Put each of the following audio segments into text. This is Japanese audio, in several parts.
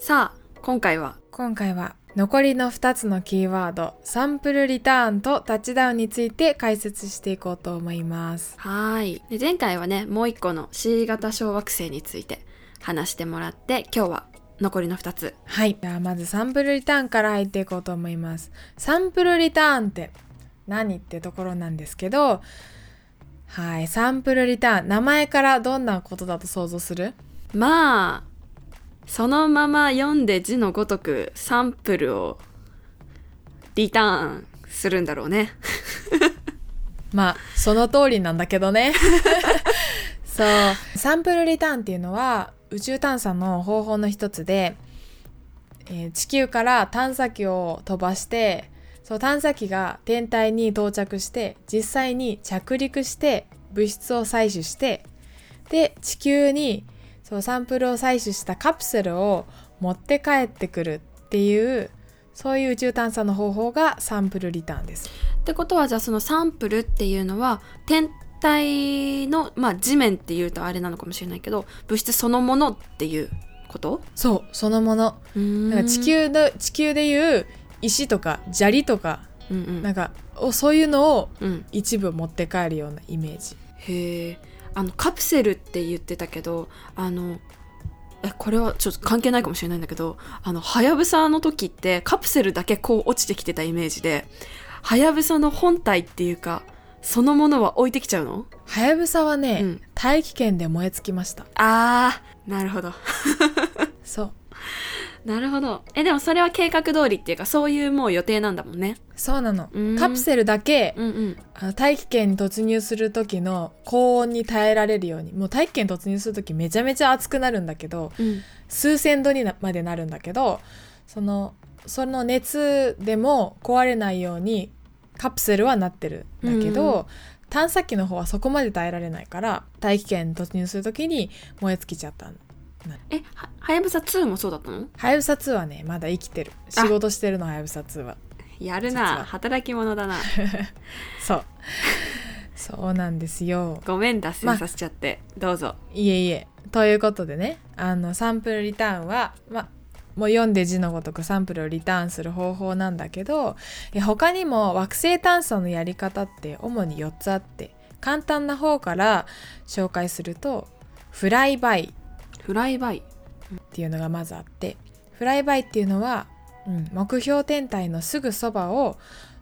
さあ今回は？今回は残りの2つのキーワードサンプルリターンとタッチダウンについて解説していこうと思います。はい。で前回はねもう一個の C 型小惑星について話してもらって今日は残りの2つ。はい。ではまずサンプルリターンから入っていこうと思います。サンプルリターンって何ってところなんですけどはい。サンプルリターン名前からどんなことだと想像する？まあそのまま読んで字のごとくサンプルをリターンするんだろうね。まあその通りなんだけどね。そう。サンプルリターンっていうのは宇宙探査の方法の一つで、えー地球から探査機を飛ばしてそう探査機が天体に到着して実際に着陸して物質を採取してで地球にそうサンプルを採取したカプセルを持って帰ってくるっていうそういう宇宙探査の方法がサンプルリターンです。ってことはじゃあそのサンプルっていうのは天体のまあ地面っていうとあれなのかもしれないけど物質そのものっていうこと？そうそのもの。うん。なんか地球の地球でいう石とか砂利とかうんうん。なんかおそういうのをうん。一部持って帰るようなイメージ。へえあのカプセルって言ってたけどあのえこれはちょっと関係ないかもしれないんだけどあのはやぶさの時ってカプセルだけこう落ちてきてたイメージではやぶさの本体っていうかそのものは置いてきちゃうの？はやぶさはね、うん。大気圏で燃え尽きました。あーなるほど。そうなるほど。えでもそれは計画通りっていうかそういうもう予定なんだもんね。そうなの。うん。カプセルだけうんうん。あの大気圏に突入する時の高温に耐えられるようにもう大気圏に突入する時めちゃめちゃ熱くなるんだけどうん。数千度になまでなるんだけどそのその熱でも壊れないようにカプセルはなってるんだけど、うんうん。探査機の方はそこまで耐えられないから大気圏に突入する時に燃え尽きちゃったえははやぶさ2もそうだったの？はやぶさ2はねまだ生きてる。仕事してるのはやぶさ2は。やるな。働き者だな。そう。そうなんですよ。ごめん脱線させちゃって、どうぞ。いえいえ。ということでねあのサンプルリターンはまあもう読んで字のごとくサンプルをリターンする方法なんだけどえ他にも惑星探査のやり方って主に4つあって簡単な方から紹介するとフライバイフライバイ。っていうのがまずあってフライバイっていうのは、うん、目標天体のすぐそばを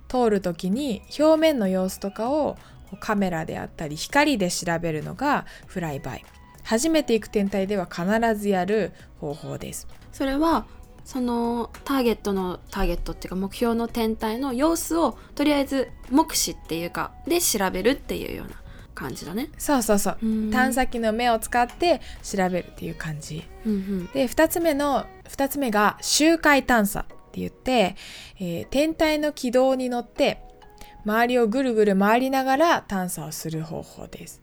通る時に表面の様子とかをカメラであったり光で調べるのがフライバイ。初めて行く天体では必ずやる方法です。それはそのターゲットのターゲットっていうか目標の天体の様子をとりあえず目視っていうかで調べるっていうような感じだね。そうそうそう。うん。探査機の目を使って調べるっていう感じ。うんうん。で2つ目の2つ目が周回探査って言って、えー天体の軌道に乗って周りをぐるぐる回りながら探査をする方法です。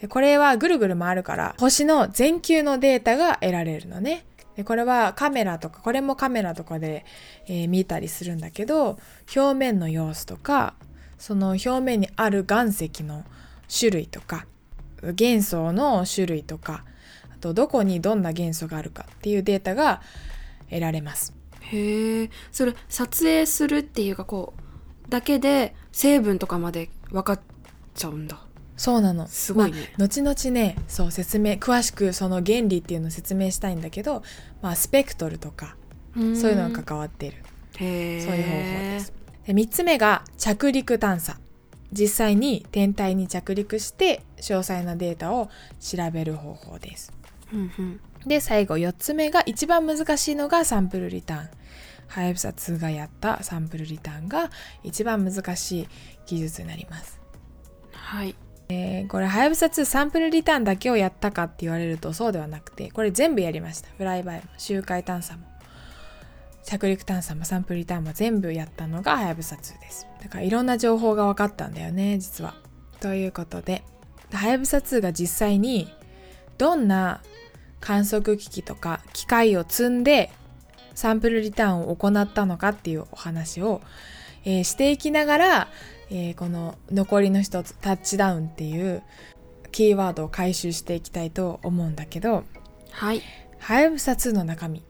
でこれはぐるぐる回るから星の全球のデータが得られるのね。でこれはカメラとかこれもカメラとかで、えー見たりするんだけど表面の様子とかその表面にある岩石の種類とか元素の種類とかあとどこにどんな元素があるかっていうデータが得られます。へえそれ撮影するっていうかこうだけで成分とかまで分かっちゃうんだ。そうなの。すごいね。まあ後々ねそう説明詳しくその原理っていうのを説明したいんだけど、まあ、スペクトルとかそういうのが関わっているそういう方法です。で3つ目が着陸探査実際に天体に着陸して詳細なデータを調べる方法です。うんうん。で最後4つ目が一番難しいのがサンプルリターン。はやぶさ2がやったサンプルリターンが一番難しい技術になります。はい。えーこれはやぶさ2サンプルリターンだけをやったかって言われるとそうではなくてこれ全部やりました。フライバイも周回探査も着陸探査もサンプルリターンも全部やったのがはやぶさ2ですだからいろんな情報が分かったんだよね実はということではやぶさ2が実際にどんな観測機器とか機械を積んでサンプルリターンを行ったのかっていうお話を、えーしていきながら、えーこの残りの一つタッチダウンっていうキーワードを回収していきたいと思うんだけどはい。はやぶさ2の中身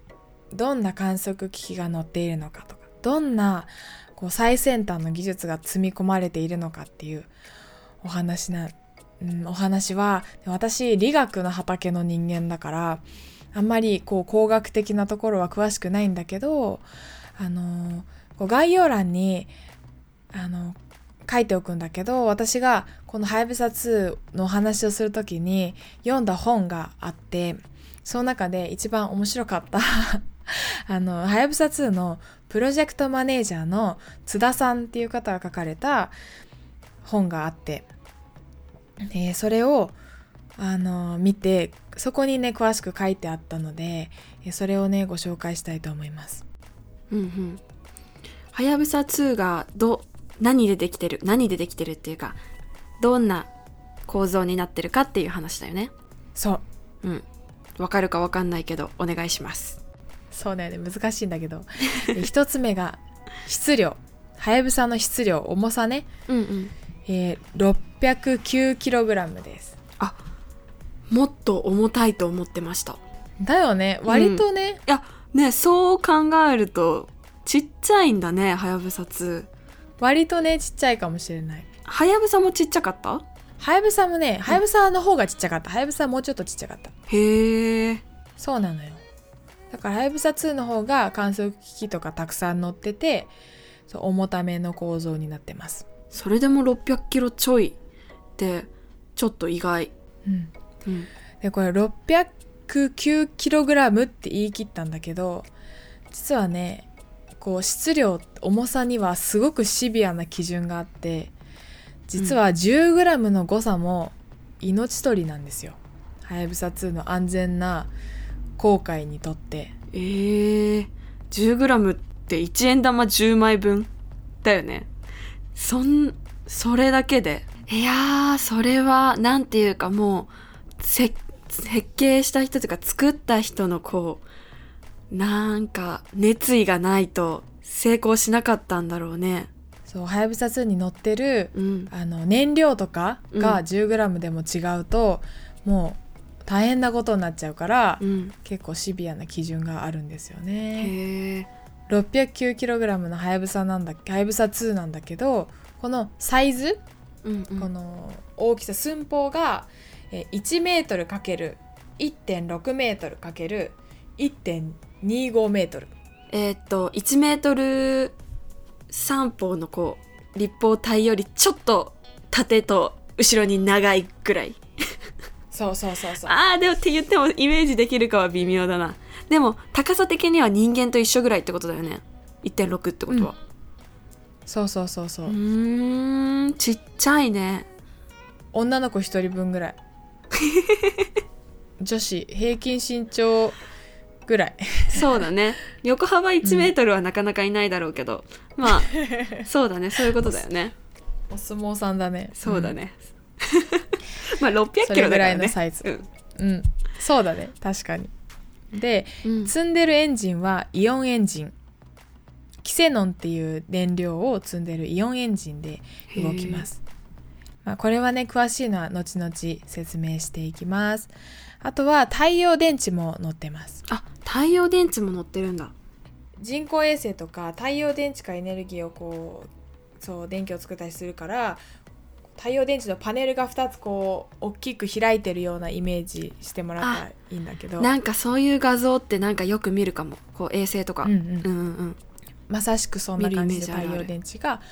どんな観測機器が載っているのかとかどんなこう最先端の技術が積み込まれているのかっていうお話な、うん、お話は私理学の畑の人間だからあんまりこう工学的なところは詳しくないんだけどあのこう概要欄にあの書いておくんだけど私がこの「はやぶさ2」のお話をする時に読んだ本があってその中で一番面白かった あの、はやぶさ2のプロジェクトマネージャーの津田さんっていう方が書かれた本があって、えー、それをあの見てそこにね詳しく書いてあったのでそれをねご紹介したいと思います。うんうん。はやぶさ2がど何でできてる何でできてるっていうかどんな構造になってるかっていう話だよね。そう。うん。わかるかわかんないけどお願いします。そうだよね。難しいんだけど。一つ目が質量。はやぶさの質量重さね、うんうん。えー、609kg です。あもっと重たいと思ってました。だよね。割とね、うん、いやねそう考えるとちっちゃいんだねはやぶさ2割とねちっちゃいかもしれない。はやぶさもちっちゃかった？はやぶさもねはやぶさの方がちっちゃかった。はやぶさもうちょっとちっちゃかった。へえそうなのよだからはやぶさ2の方が観測機器とかたくさん載っててそう重ための構造になってます。それでも600キロちょいってちょっと意外、うん。うん、でこれ609キログラムって言い切ったんだけど実はねこう質量重さにはすごくシビアな基準があって実は 10g の誤差も命取りなんですよ。はやぶさ2の安全な後悔にとって。えー、10g って1円玉10枚分？だよね。そんそれだけで。いやーそれはなんていうかもう設計した人というか作った人のこうなんか熱意がないと成功しなかったんだろうね。そうはやぶさ2に乗ってる、うん、あの燃料とかが 10g でも違うと、うん、もう大変なことになっちゃうから、うん、結構シビアな基準があるんですよね。609kg のはやぶさなんだはやぶさ2なんだけどこのサイズ、うんうん、この大きさ寸法が 1m×1.6m×1.25m えー、っと1メートル三方のこう立方体よりちょっと縦と後ろに長いぐらいそうそうそうそう。ああでもって言ってもイメージできるかは微妙だな。でも高さ的には人間と一緒ぐらいってことだよね。1.6ってことは、うん、そうそうそうそう。うんちっちゃいね。女の子一人分ぐらい。女子平均身長ぐらい。そうだね。横幅1メートルはなかなかいないだろうけど、うん、まあ そうだね。そういうことだよね。お相撲さんだね。そうだね、まあ600キロぐらいのサイズ、うん、うん、そうだね。確かに。で、うん、積んでるエンジンはイオンエンジン。キセノンっていう燃料を積んでるイオンエンジンで動きます、まあ、これはね詳しいのは後々説明していきます。あとは太陽電池も載ってます。あ太陽電池も載ってるんだ。人工衛星とか太陽電池からエネルギーをこうそう電気を作ったりするから太陽電池のパネルが2つこう大きく開いてるようなイメージしてもらったらいいんだけど。なんかそういう画像ってなんかよく見るかも。こう衛星とか、うんうん。うんうん、まさしくそんな感じで太陽電池が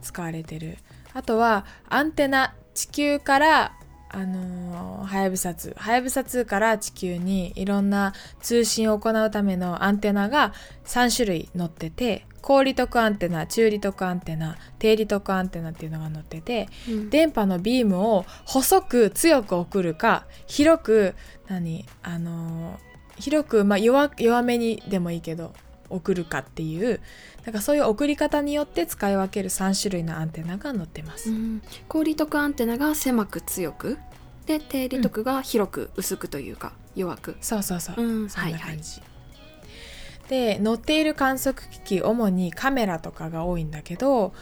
使われてる。あとはアンテナ地球からあのはやぶさ2はやぶさ2から地球にいろんな通信を行うためのアンテナが3種類載ってて高利得アンテナ中利得アンテナ低利得アンテナっていうのが載ってて、うん、電波のビームを細く強く送るか広く何？あの広く、まあ弱、弱めにでもいいけど送るかっていうなんかそういう送り方によって使い分ける3種類のアンテナが載ってます。うん、高利得アンテナが狭く強くで低利得が広く薄くというか、うん、弱く。そうそうそう、うん、そんな感じ、はいはい、で載っている観測機器主にカメラとかが多いんだけど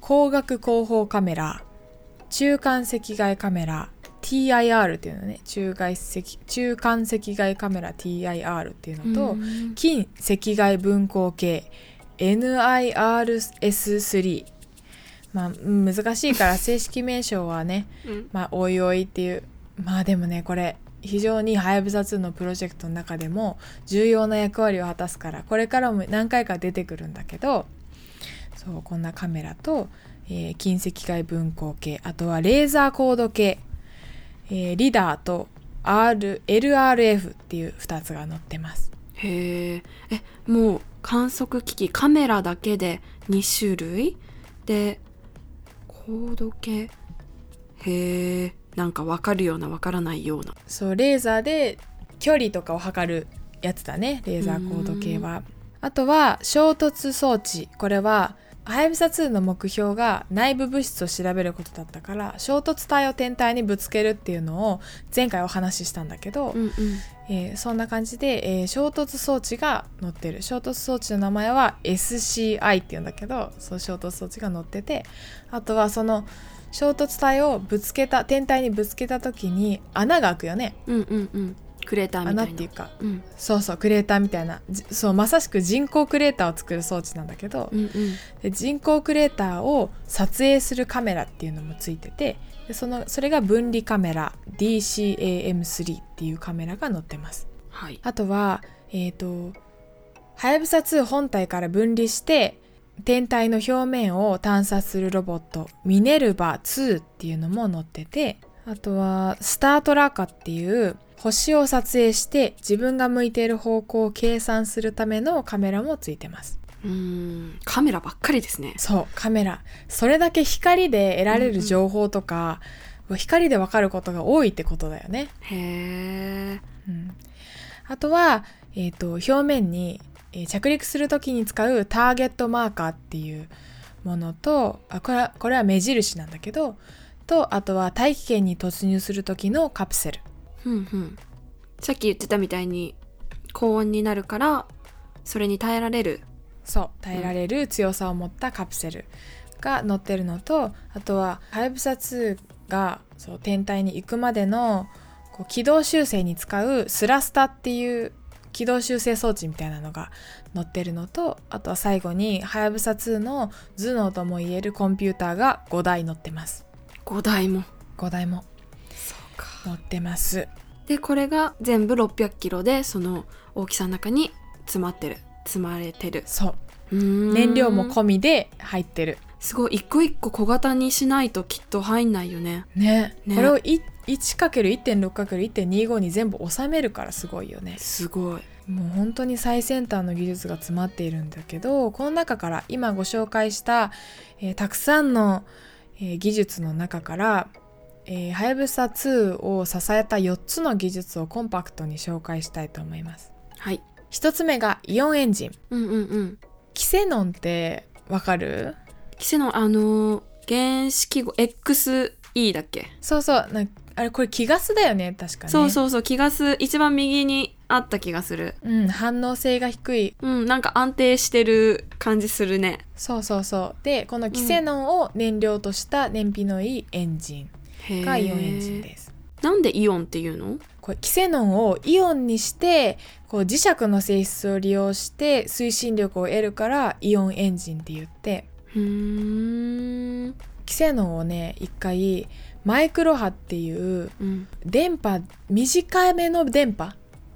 光学広報カメラ中間赤外カメラ TIR っていうのね。中外赤中間赤外カメラ TIR っていうのと、うん。近赤外分光計 NIRS3 まあうん難しいから正式名称はねうん。まあおいおいっていう。まあでもねこれ非常にはやぶさ2のプロジェクトの中でも重要な役割を果たすからこれからも何回か出てくるんだけどそうこんなカメラと、えー近赤外分光計あとはレーザーコード計、えーリダーと R LRF っていう2つが載ってます。へええもう観測機器カメラだけで2種類で高度計？へえなんかわかるようなわからないような。そうレーザーで距離とかを測るやつだねレーザーコード計は。あとは衝突装置。これははやぶさ2の目標が内部物質を調べることだったから衝突体を天体にぶつけるっていうのを前回お話ししたんだけど、うんうん。えーそんな感じで、えー衝突装置が載ってる。衝突装置の名前は SCI っていうんだけどそう衝突装置が載っててあとはその衝突体をぶつけた天体にぶつけた時に穴が開くよね。うんうんうんクレーターみたいな。穴っていうか。うん。そうそうクレーターみたいな。じそうまさしく人工クレーターを作る装置なんだけど、うんうん。で人工クレーターを撮影するカメラっていうのもついててでそのそれが分離カメラ DCAM3 っていうカメラが載ってます。はい。あとはえっ、とはやぶさ2本体から分離して天体の表面を探査するロボットミネルバ2っていうのも載っててあとはスタートラーカっていう星を撮影して自分が向いている方向を計算するためのカメラもついてます。うーん。カメラばっかりですね。そうカメラ。それだけ光で得られる情報とか、光でわかることが多いってことだよね。へえうん。あとは、えー、と表面に、えー着陸する時に使うターゲットマーカーっていうものとあこれはこれは目印なんだけどとあとは大気圏に突入する時のカプセルうんうん。さっき言ってたみたいに高温になるからそれに耐えられる。そう耐えられる強さを持ったカプセルが載ってるのとあとははやぶさ2がそう天体に行くまでのこう軌道修正に使うスラスタっていう軌道修正装置みたいなのが載ってるのとあとは最後にはやぶさ2の頭脳ともいえるコンピューターが5台載ってます。5台も。5台も載ってます。でこれが全部600キロでその大きさの中に詰まってる積まれてる。そう。燃料も込みで入ってる。すごい。一個一個小型にしないときっと入んないよね。ね。ね。これをい 1×1.6×1.25 に全部収めるからすごいよね。すごい。もう本当に最先端の技術が詰まっているんだけどこの中から今ご紹介した、えーたくさんの、えー技術の中からえーはやぶさ2を支えた4つの技術をコンパクトに紹介したいと思います。はい。1つ目がイオンエンジン。うんうんうん。キセノンってわかる？キセノンあのー原子記号 XE だっけ、そうそう。なあれこれ気ガスだよね確かね。そうそうそう。気がす一番右にあった気がする。うん、反応性が低い。うんなんか安定してる感じするね。そうそうそう。でこのキセノンを燃料とした燃費のいいエンジン。へがイオンエンジンです。なんでイオンっていうの？これキセノンをイオンにしてこう磁石の性質を利用して推進力を得るからイオンエンジンって言って。うーん。キセノンをね一回マイクロ波っていううん。電波短めの電波。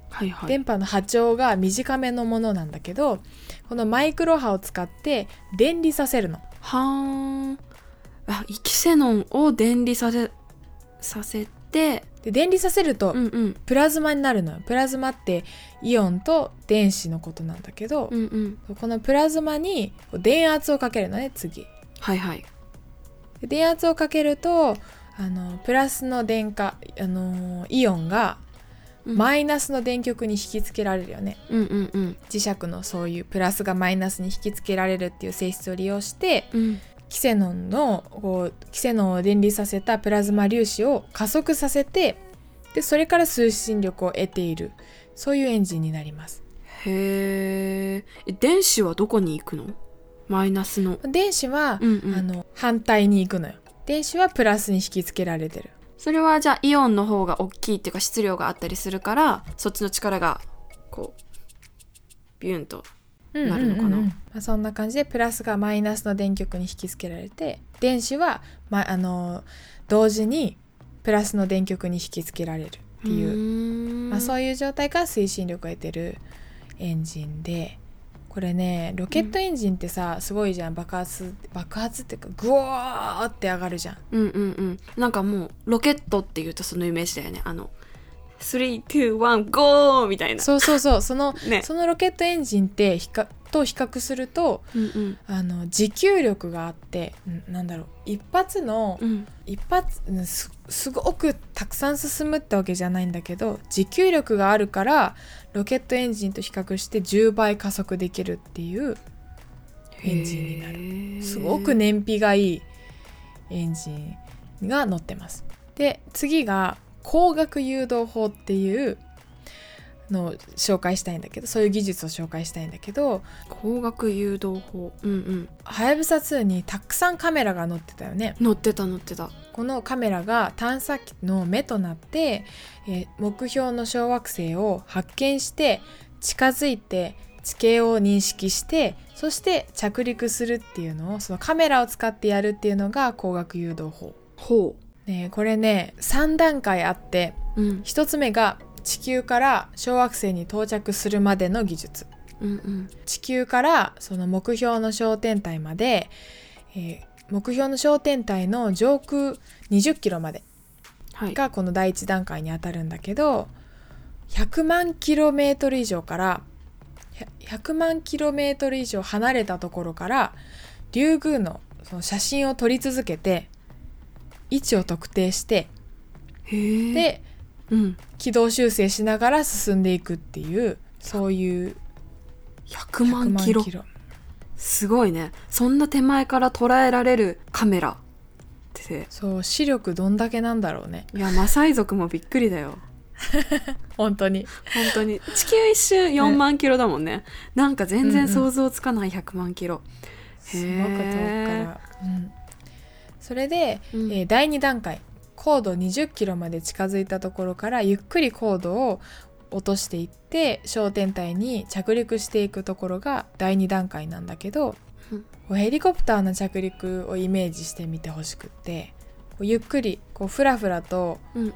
はいはい。電波の波長が短めのものなんだけどこのマイクロ波を使って電離させるの。はーんあキセノンを電離させさせてで電離させるとうんうん。プラズマになるのよ。プラズマってイオンと電子のことなんだけど、うんうん。このプラズマに電圧をかけるのね次。はいはい。で電圧をかけるとあのプラスの電荷、あのイオンがうん。マイナスの電極に引きつけられるよね、うんうんうん。磁石のそういうプラスがマイナスに引きつけられるっていう性質を利用してうんキセノンのこうキセノンを電離させたプラズマ粒子を加速させてでそれから推進力を得ている。そういうエンジンになります。へー。え電子はどこに行くの？マイナスの。電子は、うんうん。あの反対に行くのよ。電子はプラスに引きつけられてる。それはじゃあイオンの方が大きいっていうか質量があったりするからそっちの力がこうビューンとなるのかなうんうん。うんうんまあ、そんな感じでプラスがマイナスの電極に引き付けられて電子は、ま、あの同時にプラスの電極に引き付けられるっていう。まあ、そういう状態から推進力を得てるエンジンでこれねロケットエンジンってさ、すごいじゃん。爆発爆発っていうかグワーって上がるじゃん。うんうんうん。なんかもうロケットっていうとそのイメージだよね。あの321ゴーみたいな。そうそうそう。その ね。そのロケットエンジンって比較と比較するとうんうん。あの持久力があってんなんだろう。一発のうん。一発うんすすごくたくさん進むってわけじゃないんだけど持久力があるからロケットエンジンと比較して10倍加速できるっていうエンジンになる。すごく燃費がいいエンジンが乗ってます。で次が光学誘導法っていうのを紹介したいんだけどそういう技術を紹介したいんだけど光学誘導法うんうんはやぶさ2にたくさんカメラが載ってたよね。乗ってた乗ってたこのカメラが探査機の目となって、えー目標の小惑星を発見して近づいて地形を認識してそして着陸するっていうのをそのカメラを使ってやるっていうのが光学誘導法。ほね、これね3段階あってううん。1つ目が地球から小惑星に到着するまでの技術。うんうん。地球からその目標の小天体まで、えー目標の小天体の上空20キロまではい。がこの第一段階にあたるんだけど100万キロメートル以上から100 100万キロメートル以上離れたところからリュウグウのその写真を撮り続けて位置を特定してでうん。軌道修正しながら進んでいくっていうそういう100 100万キロ。すごいね。そんな手前から捉えられるカメラ。って。そう視力どんだけなんだろうね。いやマサイ族もびっくりだよ。本当に。本当に。地球一周4万キロだもんね。なんか全然想像つかない100万キロ、すごく遠くから、うん、それで、うん。えー第2段階高度20キロまで近づいたところからゆっくり高度を落としていって小天体に着陸していくところが第2段階なんだけど、うん。ヘリコプターの着陸をイメージしてみてほしくってゆっくりこうふらふらとうん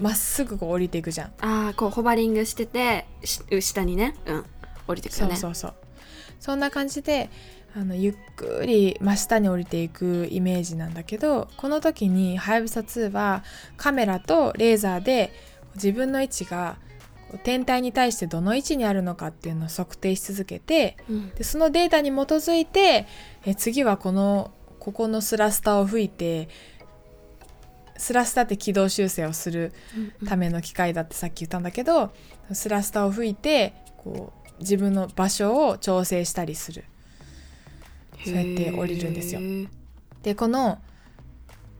うん。っすぐこう降りていくじゃん。ああこうホバリングしててし下にね。うん。降りてくるね。そうそうそう。そんな感じであのゆっくり真下に降りていくイメージなんだけどこの時にはやぶさ2はカメラとレーザーで自分の位置が天体に対してどの位置にあるのかっていうのを測定し続けてうん。でそのデータに基づいてえ次はこのここのスラスタを吹いてスラスタって軌道修正をするうん。ための機械だってさっき言ったんだけどスラスタを吹いてこう自分の場所を調整したりするそうやって降りるんですよ。でこの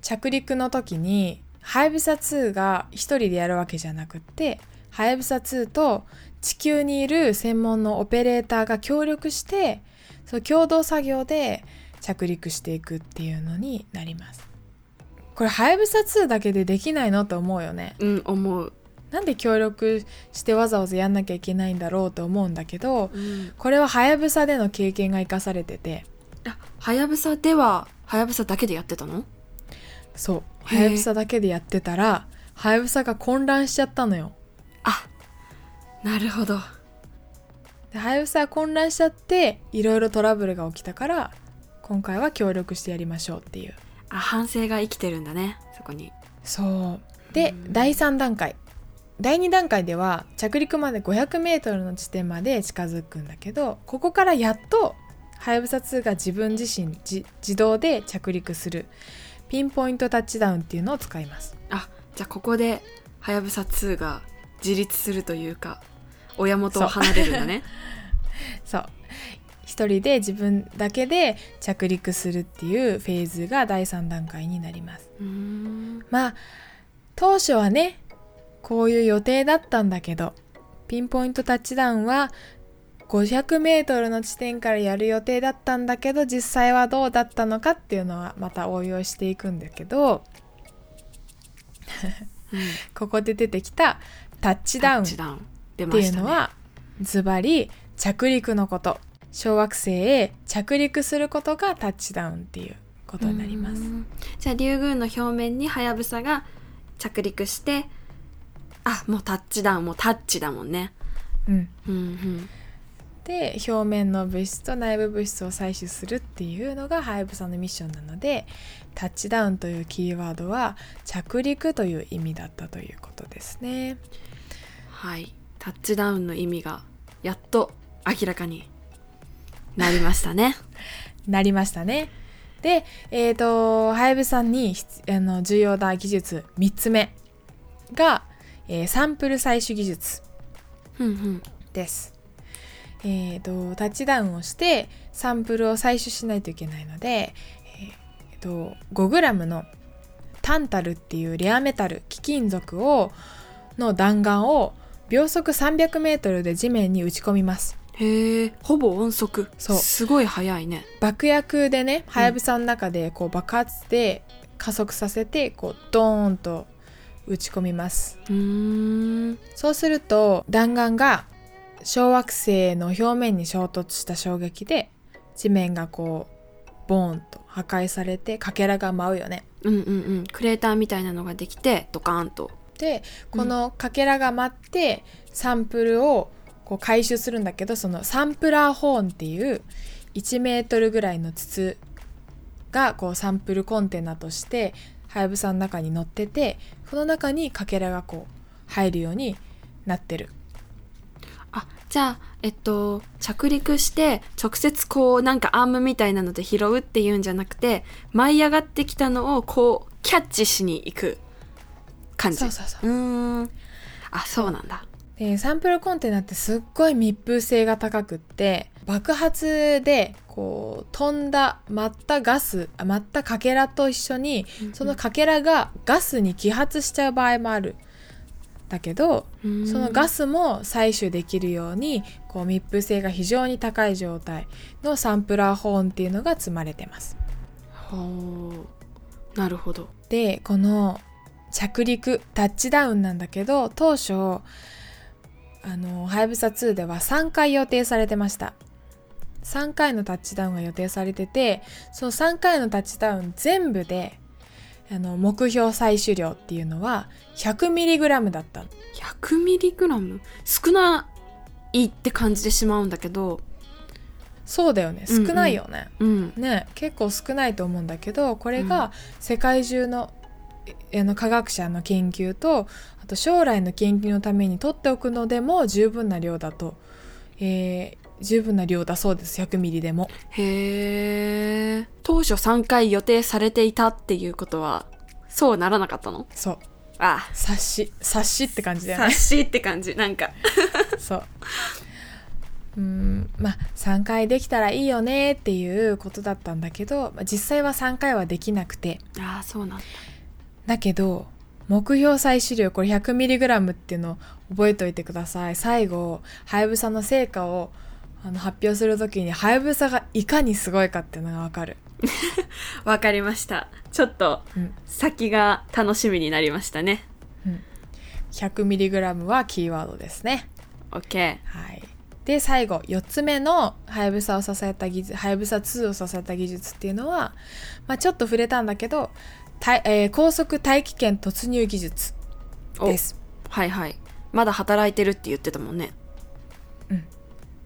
着陸の時にはやぶさ2が一人でやるわけじゃなくってはやぶさ2と地球にいる専門のオペレーターが協力してそう共同作業で着陸していくっていうのになります。これはやぶさ2だけでできないのと思うよね。うん思う、なんで協力してわざわざやんなきゃいけないんだろうと思うんだけどうん、これははやぶさでの経験が生かされててあはやぶさでははやぶさだけでやってたの？そう。はやぶさだけでやってたらはやぶさが混乱しちゃったのよ。あなるほど。ではやぶさが混乱しちゃっていろいろトラブルが起きたから今回は協力してやりましょうっていう。あ反省が生きてるんだねそこに。そう。でうん。第3段階。第2段階では着陸まで 500m の地点まで近づくんだけどここからやっとはやぶさ2が自分自身じ自動で着陸するピンポイントタッチダウンっていうのを使います。あじゃあここではやぶさ2が自立するというか親元を離れるんだね。そう。一人で自分だけで着陸するっていうフェーズが第3段階になります。まあ当初はねこういう予定だったんだけどピンポイントタッチダウンは 500m の地点からやる予定だったんだけど実際はどうだったのかっていうのはまた応用していくんだけどうん。ここで出てきたタッチダウンっていうのはズバリ着陸のこと。小惑星へ着陸することがタッチダウンっていうことになります。うん。じゃあリュウグウの表面にハヤブサが着陸してあもうタッチダウンもうタッチだもんね。うん。うんうんで表面の物質と内部物質を採取するっていうのがハヤブサのミッションなのでタッチダウンというキーワードは着陸という意味だったということですね。はい。タッチダウンの意味がやっと明らかになりましたね。なりましたね。でえっ、とハヤブサに必あの重要な技術3つ目が、えーサンプル採取技術です。えー、とタッチダウンをしてサンプルを採取しないといけないので、えーと 5g のタンタルっていうレアメタル貴金属をの弾丸を秒速 300m で地面に打ち込みます。へえほぼ音速。そう。すごい速いね。爆薬でねはやぶさの中でこう爆発で加速させてこうドーンと打ち込みます。うーん。そうすると弾丸が小惑星の表面に衝突した衝撃で地面がこうボーンと破壊されてかけらが舞うよね。うんうんうんクレーターみたいなのができてドカーンとでこのかけらが舞ってサンプルをこう回収するんだけどそのサンプラーホーンっていう1メートルぐらいの筒がこうサンプルコンテナとしてはやぶさの中に乗っててこの中にかけらがこう入るようになってる。あじゃあえっと着陸して直接こうなんかアームみたいなので拾うっていうんじゃなくて舞い上がってきたのをこうキャッチしに行く感じ。そうそうそう。うーん。あそうなんだ。でサンプルコンテナってすっごい密封性が高くって爆発でこう飛んだ舞ったガスあ舞ったかけらと一緒にそのかけらがガスに揮発しちゃう場合もあるだけどそのガススも採取できるようにこう密封性が非常に高い状態のサンプラーホーンっていうのが積まれてます。ほうなるほど。でこの着陸タッチダウンなんだけど当初あのはやぶさ2では3回予定されてました。3回のタッチダウンが予定されててその3回のタッチダウン全部であの目標採取量っていうのは 100mg だった。の 100mg 少ないって感じてしまうんだけど。そうだよね。うんうん。少ないよね、うん。ね結構少ないと思うんだけどこれうん。が世界中の,、あの科学者の研究とあと将来の研究のために取っておくのでも十分な量だと、えー十分な量だそうです。100ミリでも。へえ当初3回予定されていたっていうことはそうならなかったの？そう。あ。察し察しって感じだよね。察しって感じ。なんか。そう。うんまあ3回できたらいいよねっていうことだったんだけど、まあ実際は3回はできなくて。ああそうなんだ。だけど目標採取量これ 100mg っていうのを覚えておいてください。最後はやぶさの成果をあの発表する時にはやぶさがいかにすごいかっていうのがわかる、わかりました。ちょっとうん。先が楽しみになりましたね。100mg はキーワードですね。OK はい。で最後4つ目のはやぶさを支えた技術はやぶさ2を支えた技術っていうのは、まあ、ちょっと触れたんだけど、えー高速大気圏突入技術です。はいはい。まだ働いてるって言ってたもんね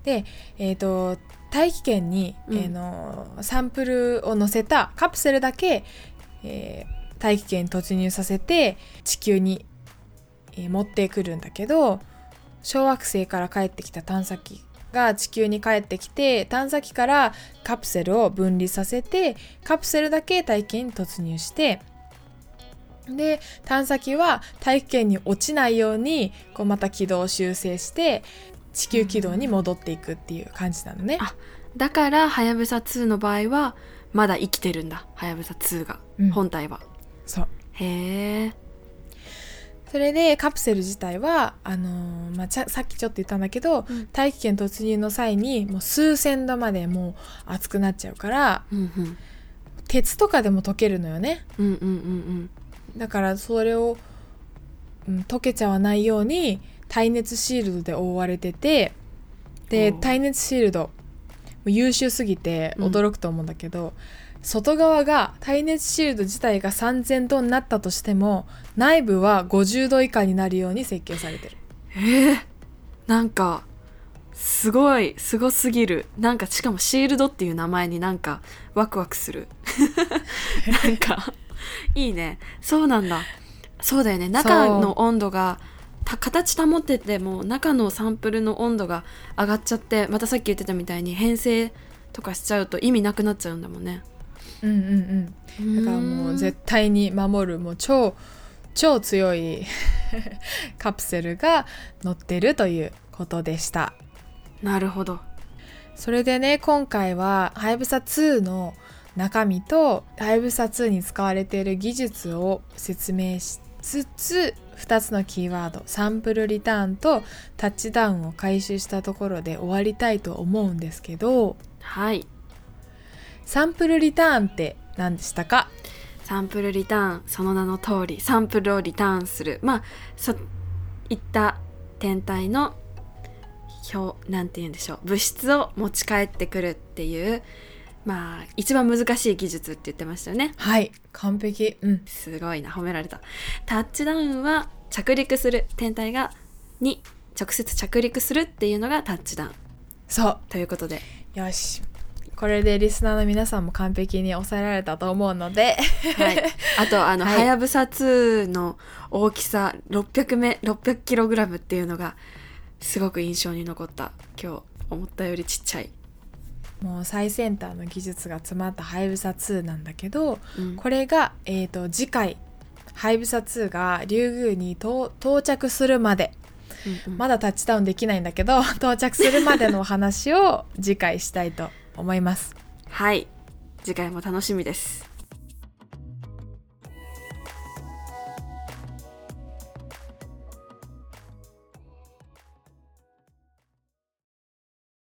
で、えー、と大気圏に、うん。えーのサンプルを載せたカプセルだけ、えー大気圏に突入させて地球に、えー持ってくるんだけど小惑星から帰ってきた探査機が地球に帰ってきて探査機からカプセルを分離させてカプセルだけ大気圏に突入してで探査機は大気圏に落ちないようにこうまた軌道を修正して地球軌道に戻っていくっていう感じなのね。あだからはやぶさ2の場合はまだ生きてるんだ。はやぶさ2が、うん。本体は。そう。へえ。それでカプセル自体はあのーまあ、ちゃさっきちょっと言ったんだけど、うん。大気圏突入の際にもう数千度までもう熱くなっちゃうからうんうん。鉄とかでも溶けるのよね。うんうんうん。だからそれをうん溶けちゃわないように耐熱シールドで覆われててで耐熱シールド優秀すぎてうん。驚くと思うんだけど、外側が耐熱シールド自体が3000度になったとしても内部は50度以下になるように設計されてる。えー、なんかすごいすごすぎる。なんかしかもシールドっていう名前になんかワクワクする。なんかいいね。そうなんだ。そうだよね。中の温度がた形保ってても中のサンプルの温度が上がっちゃってまたさっき言ってたみたいに変性とかしちゃうと意味なくなっちゃうんだもんね。うんうんうん。だからもう絶対に守るもう超超強い カプセルが乗ってるということでした。なるほど。それでね今回ははやぶさ2の中身とはやぶさ2に使われている技術を説明しつつ2つのキーワードサンプルリターンとタッチダウンを回収したところで終わりたいと思うんですけどはい。サンプルリターンって何でしたか？サンプルリターンその名の通りサンプルをリターンする。まあそういった天体の表なんて言うんでしょう物質を持ち帰ってくるっていうまあ一番難しい技術って言ってましたよね。はい。完璧。うん。すごいな褒められた。タッチダウンは着陸する天体がに直接着陸するっていうのがタッチダウン。そう。ということで。よし。これでリスナーの皆さんも完璧に抑えられたと思うので。はい、あとあの、はやぶさ2の大きさ600メ600キログラムっていうのがすごく印象に残った。今日思ったよりちっちゃい、もう最先端の技術が詰まったはやぶさ2なんだけどうん。これが、えー、と次回はやぶさ2がリュウグウに到到着するまで。うんうん。まだタッチダウンできないんだけど 到着するまでのお話を次回したいと思います。はい。次回も楽しみです